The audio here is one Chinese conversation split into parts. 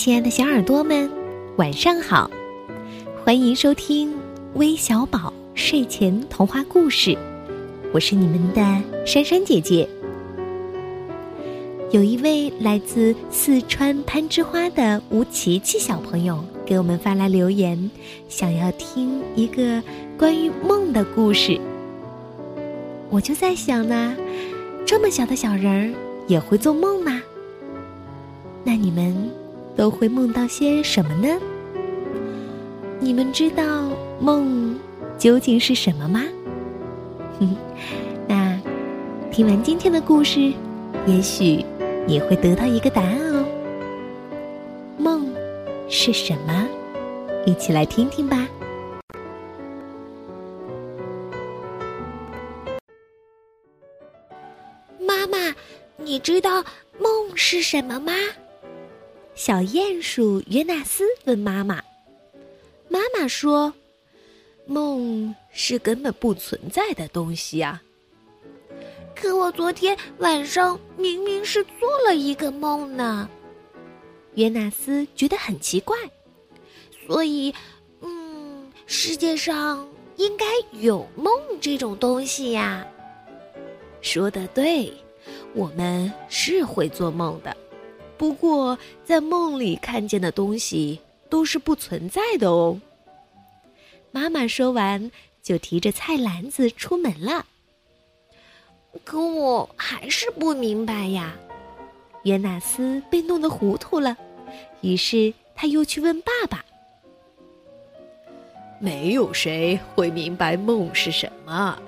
亲爱的小耳朵们，晚上好！欢迎收听微小宝睡前童话故事，我是你们的珊珊姐姐。有一位来自四川攀枝花的吴琪琪小朋友给我们发来留言，想要听一个关于梦的故事。我就在想呢，这么小的小人儿也会做梦吗？那你们？都会梦到些什么呢？你们知道梦究竟是什么吗？那听完今天的故事，也许你会得到一个答案哦。梦是什么？一起来听听吧。妈妈，你知道梦是什么吗？小鼹鼠约纳斯问妈妈：“妈妈说，梦是根本不存在的东西啊。可我昨天晚上明明是做了一个梦呢。”约纳斯觉得很奇怪，所以，嗯，世界上应该有梦这种东西呀。说的对，我们是会做梦的。不过，在梦里看见的东西都是不存在的哦。妈妈说完，就提着菜篮子出门了。可我还是不明白呀。约纳斯被弄得糊涂了，于是他又去问爸爸。没有谁会明白梦是什么。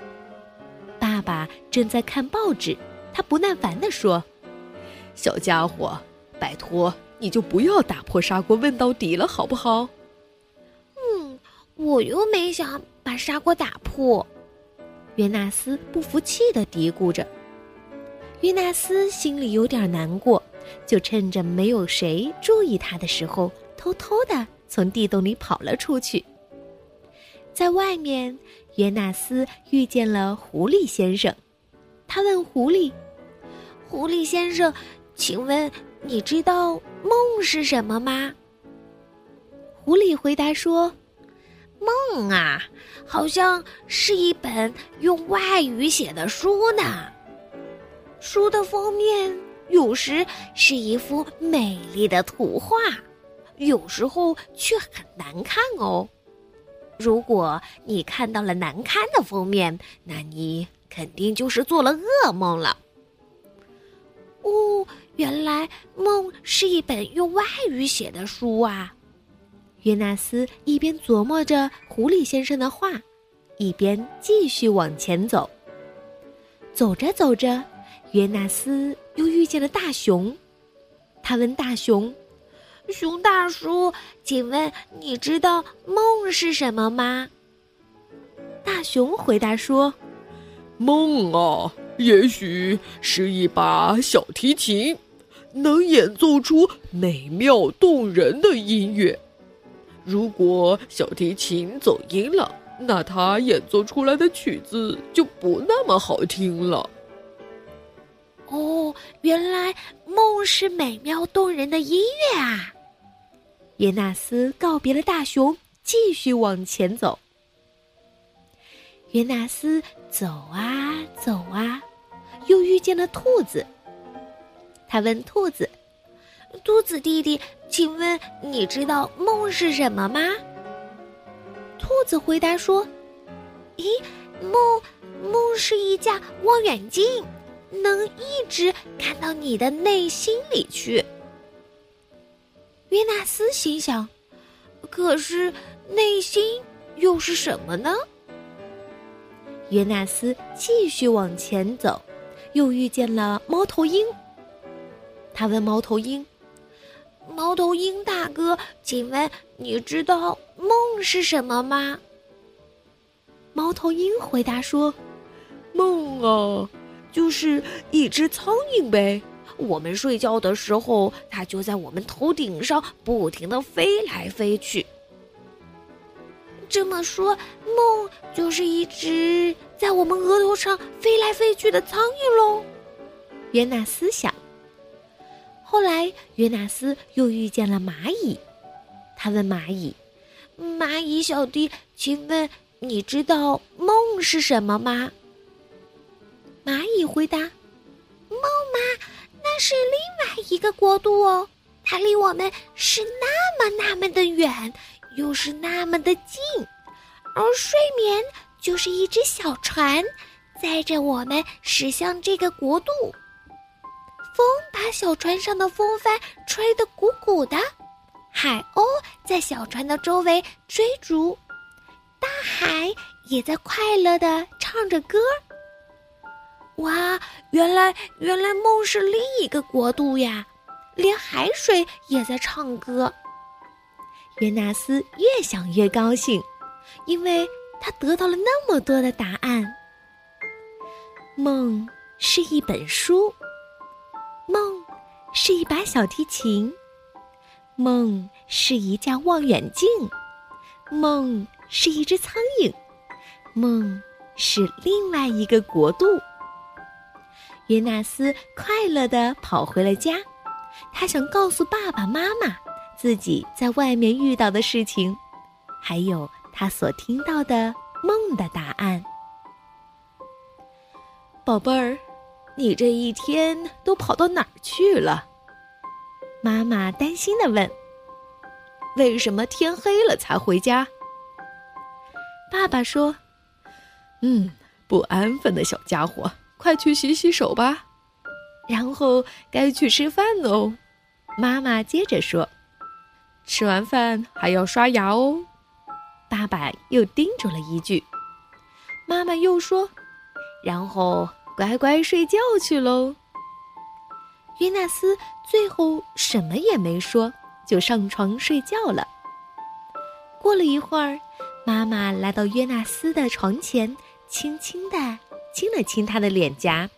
爸爸正在看报纸，他不耐烦地说：“小家伙。”拜托，你就不要打破砂锅问到底了，好不好？嗯，我又没想把砂锅打破。约纳斯不服气的嘀咕着。约纳斯心里有点难过，就趁着没有谁注意他的时候，偷偷的从地洞里跑了出去。在外面，约纳斯遇见了狐狸先生，他问狐狸：“狐狸先生，请问？”你知道梦是什么吗？狐狸回答说：“梦啊，好像是一本用外语写的书呢。书的封面有时是一幅美丽的图画，有时候却很难看哦。如果你看到了难看的封面，那你肯定就是做了噩梦了。”哦。原来梦是一本用外语写的书啊！约纳斯一边琢磨着狐狸先生的话，一边继续往前走。走着走着，约纳斯又遇见了大熊。他问大熊：“熊大叔，请问你知道梦是什么吗？”大熊回答说：“梦啊，也许是一把小提琴。”能演奏出美妙动人的音乐。如果小提琴走音了，那它演奏出来的曲子就不那么好听了。哦，原来梦是美妙动人的音乐啊！约纳斯告别了大熊，继续往前走。约纳斯走啊走啊，又遇见了兔子。他问兔子：“兔子弟弟，请问你知道梦是什么吗？”兔子回答说：“咦，梦，梦是一架望远镜，能一直看到你的内心里去。”约纳斯心想：“可是内心又是什么呢？”约纳斯继续往前走，又遇见了猫头鹰。他问猫头鹰：“猫头鹰大哥，请问你知道梦是什么吗？”猫头鹰回答说：“梦啊，就是一只苍蝇呗。我们睡觉的时候，它就在我们头顶上不停的飞来飞去。这么说，梦就是一只在我们额头上飞来飞去的苍蝇喽？”约纳斯想。后来，约纳斯又遇见了蚂蚁。他问蚂蚁：“蚂蚁小弟，请问你知道梦是什么吗？”蚂蚁回答：“梦吗？那是另外一个国度哦，它离我们是那么那么的远，又是那么的近，而睡眠就是一只小船，载着我们驶向这个国度。风把小船上的风帆吹得鼓鼓的，海鸥在小船的周围追逐，大海也在快乐地唱着歌。”哇，原来原来梦是另一个国度呀，连海水也在唱歌。约纳斯越想越高兴，因为他得到了那么多的答案。梦是一本书，梦是一把小提琴，梦是一架望远镜，梦是一只苍蝇，梦是另外一个国度。约纳斯快乐地跑回了家，他想告诉爸爸妈妈自己在外面遇到的事情，还有他所听到的梦的答案。宝贝儿，你这一天都跑到哪儿去了？妈妈担心地问。为什么天黑了才回家？爸爸说：“嗯，不安分的小家伙。”快去洗洗手吧，然后该去吃饭哦。妈妈接着说：“吃完饭还要刷牙哦。”爸爸又叮嘱了一句。妈妈又说：“然后乖乖睡觉去喽。”约纳斯最后什么也没说，就上床睡觉了。过了一会儿，妈妈来到约纳斯的床前，轻轻地。亲了亲他的脸颊，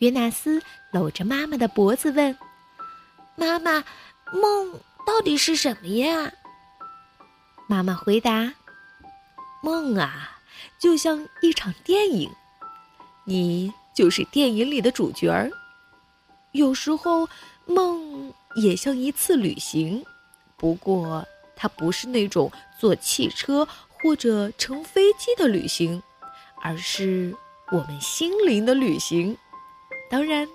约纳斯搂着妈妈的脖子问：“妈妈，梦到底是什么呀？”妈妈回答：“梦啊，就像一场电影，你就是电影里的主角儿。有时候，梦也像一次旅行，不过它不是那种坐汽车或者乘飞机的旅行。”而是我们心灵的旅行。当然，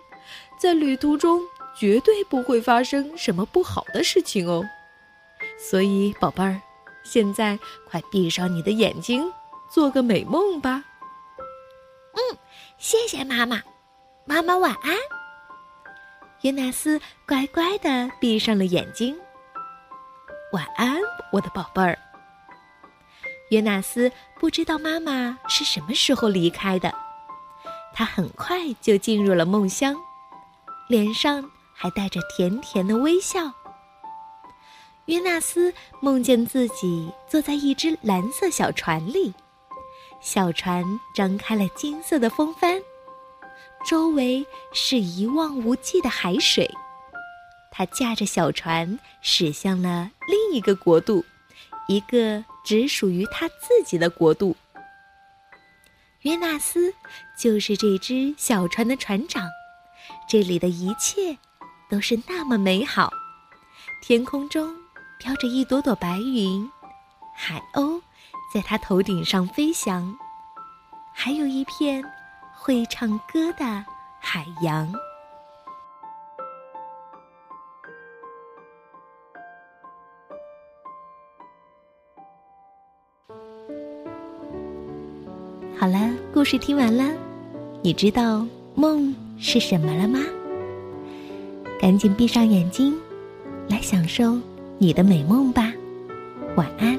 在旅途中绝对不会发生什么不好的事情哦。所以，宝贝儿，现在快闭上你的眼睛，做个美梦吧。嗯，谢谢妈妈，妈妈晚安。约纳斯乖乖的闭上了眼睛。晚安，我的宝贝儿。约纳斯不知道妈妈是什么时候离开的，他很快就进入了梦乡，脸上还带着甜甜的微笑。约纳斯梦见自己坐在一只蓝色小船里，小船张开了金色的风帆，周围是一望无际的海水。他驾着小船驶向了另一个国度，一个。只属于他自己的国度。约纳斯就是这只小船的船长，这里的一切都是那么美好。天空中飘着一朵朵白云，海鸥在他头顶上飞翔，还有一片会唱歌的海洋。好了，故事听完了，你知道梦是什么了吗？赶紧闭上眼睛，来享受你的美梦吧，晚安。